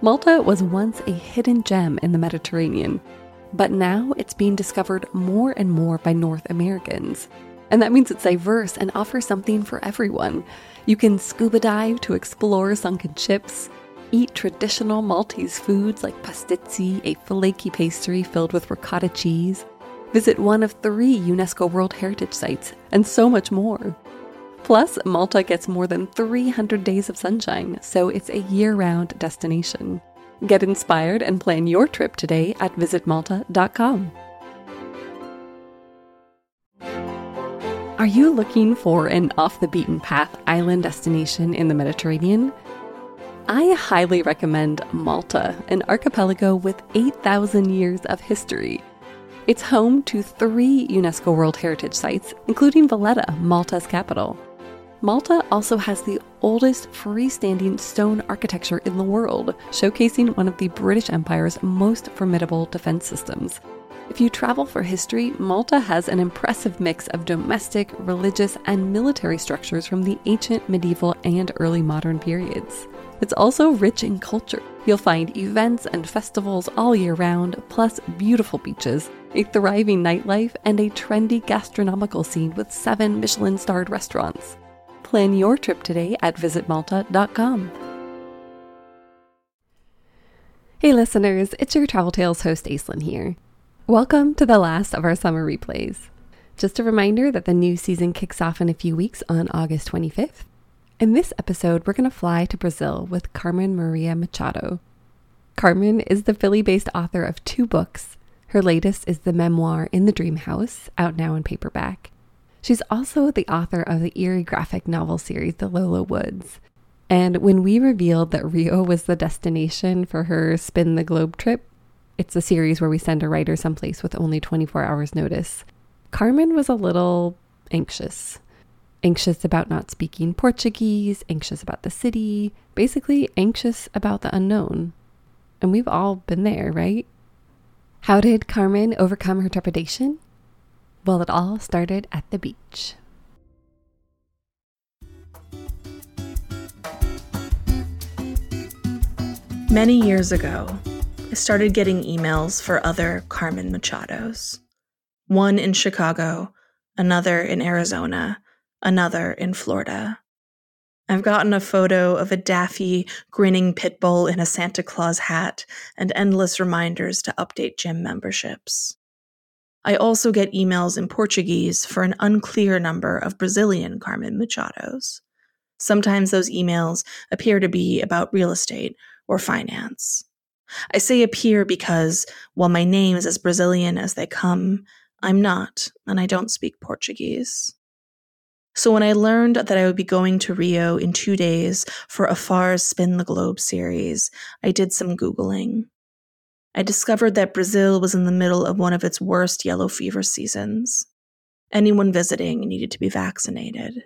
Malta was once a hidden gem in the Mediterranean, but now it's being discovered more and more by North Americans. And that means it's diverse and offers something for everyone. You can scuba dive to explore sunken ships, eat traditional Maltese foods like pastizzi, a flaky pastry filled with ricotta cheese, visit one of three UNESCO World Heritage Sites, and so much more. Plus, Malta gets more than 300 days of sunshine, so it's a year round destination. Get inspired and plan your trip today at visitmalta.com. Are you looking for an off the beaten path island destination in the Mediterranean? I highly recommend Malta, an archipelago with 8,000 years of history. It's home to three UNESCO World Heritage Sites, including Valletta, Malta's capital. Malta also has the oldest freestanding stone architecture in the world, showcasing one of the British Empire's most formidable defense systems. If you travel for history, Malta has an impressive mix of domestic, religious, and military structures from the ancient, medieval, and early modern periods. It's also rich in culture. You'll find events and festivals all year round, plus beautiful beaches, a thriving nightlife, and a trendy gastronomical scene with seven Michelin starred restaurants. Plan your trip today at visitmalta.com. Hey listeners, it's your Travel Tales host Aislyn here. Welcome to the last of our summer replays. Just a reminder that the new season kicks off in a few weeks on August 25th. In this episode, we're going to fly to Brazil with Carmen Maria Machado. Carmen is the Philly based author of two books. Her latest is the memoir In the Dream House, out now in paperback. She's also the author of the eerie graphic novel series, The Low, Low Woods. And when we revealed that Rio was the destination for her Spin the Globe trip, it's a series where we send a writer someplace with only 24 hours' notice. Carmen was a little anxious anxious about not speaking Portuguese, anxious about the city, basically anxious about the unknown. And we've all been there, right? How did Carmen overcome her trepidation? Well, it all started at the beach. Many years ago, I started getting emails for other Carmen Machados. One in Chicago, another in Arizona, another in Florida. I've gotten a photo of a daffy, grinning pit bull in a Santa Claus hat and endless reminders to update gym memberships. I also get emails in Portuguese for an unclear number of Brazilian Carmen Machados. Sometimes those emails appear to be about real estate or finance. I say appear because, while my name is as Brazilian as they come, I'm not, and I don't speak Portuguese. So when I learned that I would be going to Rio in two days for a Afar's Spin the Globe series, I did some Googling. I discovered that Brazil was in the middle of one of its worst yellow fever seasons. Anyone visiting needed to be vaccinated.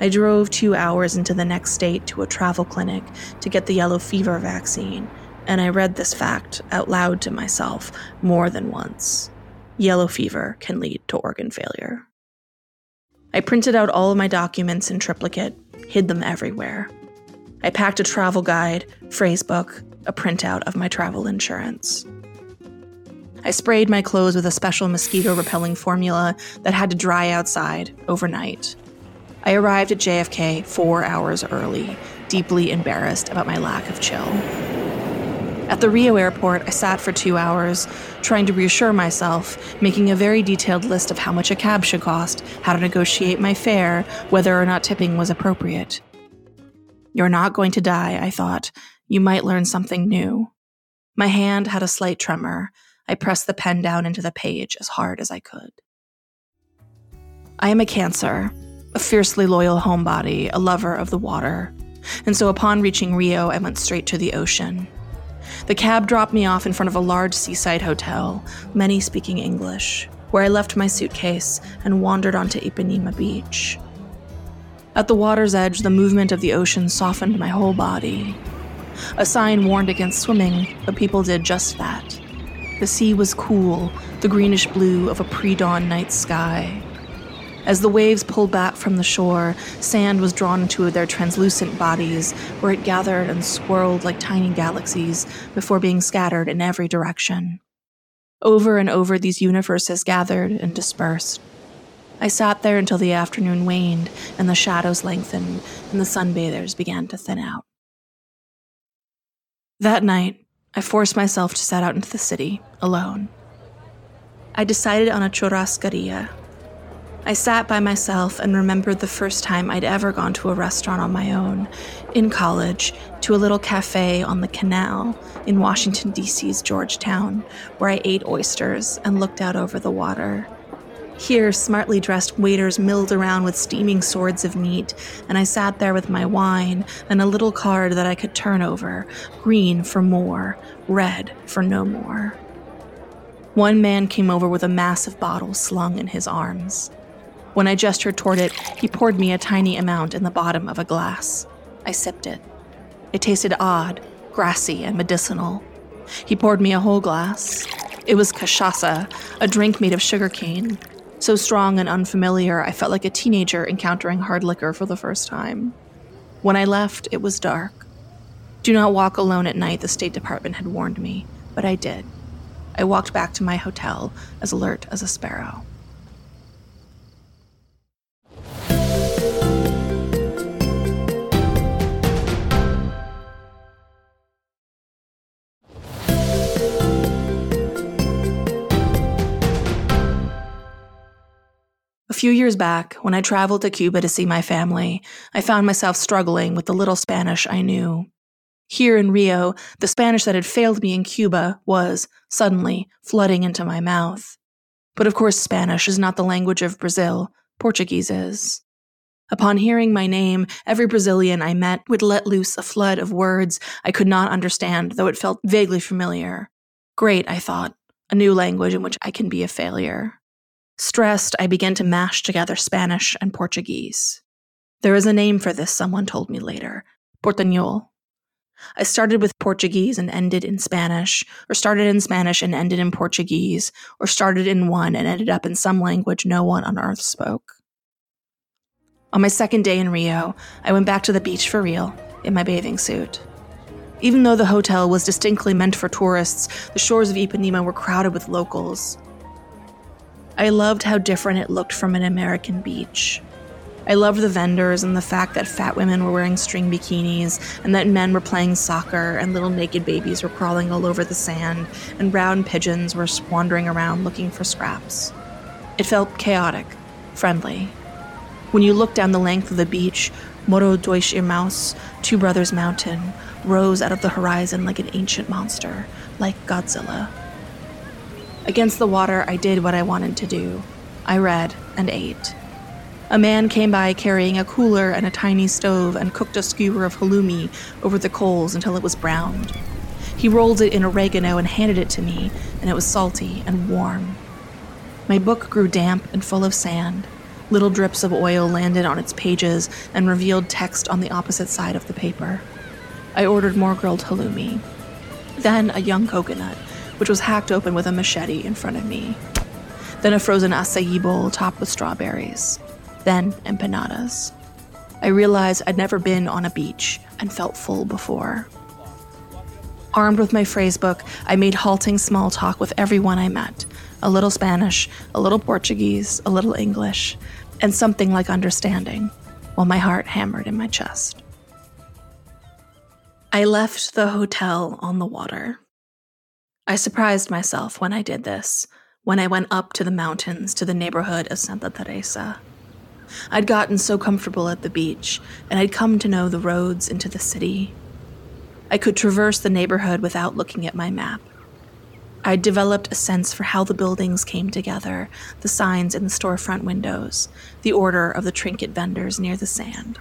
I drove two hours into the next state to a travel clinic to get the yellow fever vaccine, and I read this fact out loud to myself more than once. Yellow fever can lead to organ failure. I printed out all of my documents in triplicate, hid them everywhere. I packed a travel guide, phrase book, a printout of my travel insurance. I sprayed my clothes with a special mosquito repelling formula that had to dry outside overnight. I arrived at JFK four hours early, deeply embarrassed about my lack of chill. At the Rio airport, I sat for two hours, trying to reassure myself, making a very detailed list of how much a cab should cost, how to negotiate my fare, whether or not tipping was appropriate. You're not going to die, I thought. You might learn something new. My hand had a slight tremor. I pressed the pen down into the page as hard as I could. I am a Cancer, a fiercely loyal homebody, a lover of the water. And so upon reaching Rio, I went straight to the ocean. The cab dropped me off in front of a large seaside hotel, many speaking English, where I left my suitcase and wandered onto Ipanema Beach. At the water's edge, the movement of the ocean softened my whole body. A sign warned against swimming, but people did just that. The sea was cool, the greenish blue of a pre dawn night sky. As the waves pulled back from the shore, sand was drawn into their translucent bodies, where it gathered and swirled like tiny galaxies before being scattered in every direction. Over and over, these universes gathered and dispersed. I sat there until the afternoon waned and the shadows lengthened and the sunbathers began to thin out. That night, I forced myself to set out into the city alone. I decided on a churrascaria, I sat by myself and remembered the first time I'd ever gone to a restaurant on my own, in college, to a little cafe on the canal in Washington, D.C.'s Georgetown, where I ate oysters and looked out over the water. Here, smartly dressed waiters milled around with steaming swords of meat, and I sat there with my wine and a little card that I could turn over green for more, red for no more. One man came over with a massive bottle slung in his arms. When I gestured toward it, he poured me a tiny amount in the bottom of a glass. I sipped it. It tasted odd, grassy, and medicinal. He poured me a whole glass. It was cachaça, a drink made of sugarcane. So strong and unfamiliar, I felt like a teenager encountering hard liquor for the first time. When I left, it was dark. Do not walk alone at night, the State Department had warned me, but I did. I walked back to my hotel, as alert as a sparrow. Few years back, when I traveled to Cuba to see my family, I found myself struggling with the little Spanish I knew. Here in Rio, the Spanish that had failed me in Cuba was, suddenly, flooding into my mouth. But of course, Spanish is not the language of Brazil, Portuguese is. Upon hearing my name, every Brazilian I met would let loose a flood of words I could not understand, though it felt vaguely familiar. Great, I thought, a new language in which I can be a failure. Stressed, I began to mash together Spanish and Portuguese. There is a name for this, someone told me later Portuñol. I started with Portuguese and ended in Spanish, or started in Spanish and ended in Portuguese, or started in one and ended up in some language no one on earth spoke. On my second day in Rio, I went back to the beach for real, in my bathing suit. Even though the hotel was distinctly meant for tourists, the shores of Ipanema were crowded with locals. I loved how different it looked from an American beach. I loved the vendors and the fact that fat women were wearing string bikinis and that men were playing soccer and little naked babies were crawling all over the sand and brown pigeons were wandering around looking for scraps. It felt chaotic, friendly. When you looked down the length of the beach, Morro dos Irmãos, Two Brothers Mountain, rose out of the horizon like an ancient monster, like Godzilla. Against the water, I did what I wanted to do. I read and ate. A man came by carrying a cooler and a tiny stove and cooked a skewer of halloumi over the coals until it was browned. He rolled it in oregano and handed it to me, and it was salty and warm. My book grew damp and full of sand. Little drips of oil landed on its pages and revealed text on the opposite side of the paper. I ordered more grilled halloumi. Then a young coconut which was hacked open with a machete in front of me. Then a frozen acai bowl topped with strawberries. Then empanadas. I realized I'd never been on a beach and felt full before. Armed with my phrase book, I made halting small talk with everyone I met a little Spanish, a little Portuguese, a little English, and something like understanding, while my heart hammered in my chest. I left the hotel on the water. I surprised myself when I did this, when I went up to the mountains to the neighborhood of Santa Teresa. I'd gotten so comfortable at the beach, and I'd come to know the roads into the city. I could traverse the neighborhood without looking at my map. I'd developed a sense for how the buildings came together, the signs in the storefront windows, the order of the trinket vendors near the sand.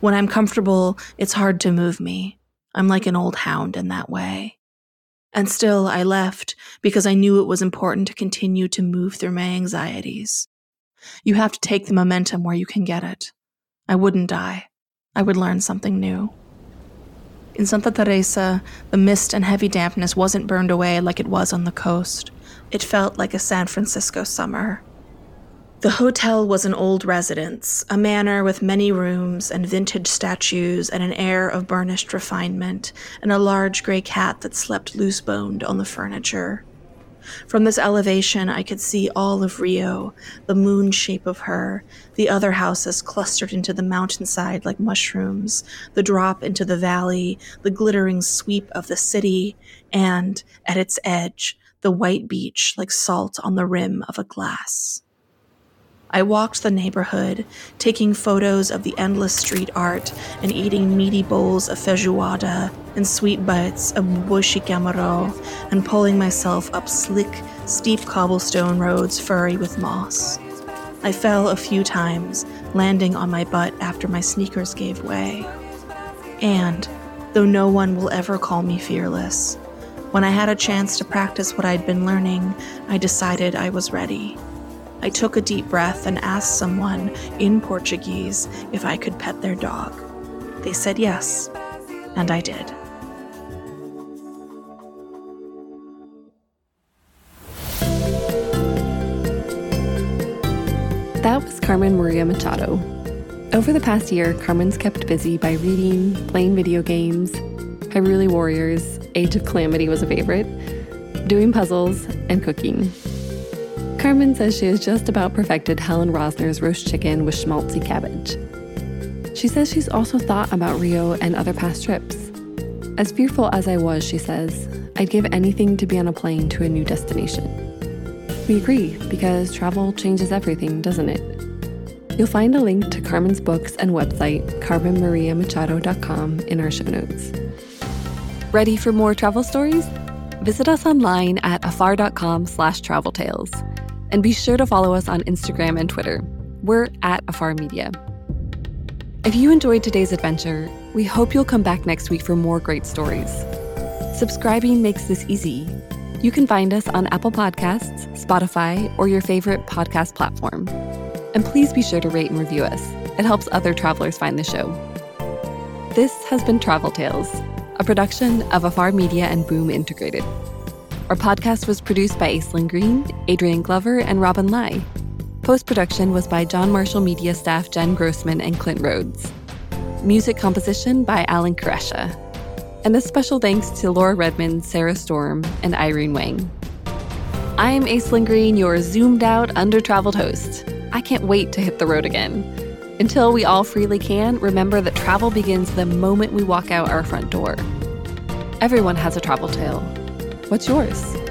When I'm comfortable, it's hard to move me. I'm like an old hound in that way. And still, I left because I knew it was important to continue to move through my anxieties. You have to take the momentum where you can get it. I wouldn't die. I would learn something new. In Santa Teresa, the mist and heavy dampness wasn't burned away like it was on the coast. It felt like a San Francisco summer. The hotel was an old residence, a manor with many rooms and vintage statues and an air of burnished refinement, and a large gray cat that slept loose boned on the furniture. From this elevation, I could see all of Rio, the moon shape of her, the other houses clustered into the mountainside like mushrooms, the drop into the valley, the glittering sweep of the city, and, at its edge, the white beach like salt on the rim of a glass. I walked the neighborhood, taking photos of the endless street art and eating meaty bowls of feijoada and sweet bites of bushi camaro and pulling myself up slick, steep cobblestone roads furry with moss. I fell a few times, landing on my butt after my sneakers gave way. And, though no one will ever call me fearless, when I had a chance to practice what I'd been learning, I decided I was ready. I took a deep breath and asked someone in Portuguese if I could pet their dog. They said yes, and I did. That was Carmen Maria Machado. Over the past year, Carmen's kept busy by reading, playing video games, Hyrule Warriors, Age of Calamity was a favorite, doing puzzles, and cooking. Carmen says she has just about perfected Helen Rosner's roast chicken with schmaltzy cabbage. She says she's also thought about Rio and other past trips. As fearful as I was, she says, I'd give anything to be on a plane to a new destination. We agree, because travel changes everything, doesn't it? You'll find a link to Carmen's books and website, carmenmariamachado.com, in our show notes. Ready for more travel stories? Visit us online at afar.com slash travel tales. And be sure to follow us on Instagram and Twitter. We're at Afar Media. If you enjoyed today's adventure, we hope you'll come back next week for more great stories. Subscribing makes this easy. You can find us on Apple Podcasts, Spotify, or your favorite podcast platform. And please be sure to rate and review us. It helps other travelers find the show. This has been Travel Tales, a production of Afar Media and Boom Integrated. Our podcast was produced by Aislyn Greene, Adrian Glover, and Robin Lai. Post production was by John Marshall Media staff Jen Grossman and Clint Rhodes. Music composition by Alan Koresha. And a special thanks to Laura Redmond, Sarah Storm, and Irene Wang. I'm Aislyn Greene, your zoomed out, under traveled host. I can't wait to hit the road again. Until we all freely can, remember that travel begins the moment we walk out our front door. Everyone has a travel tale What's yours?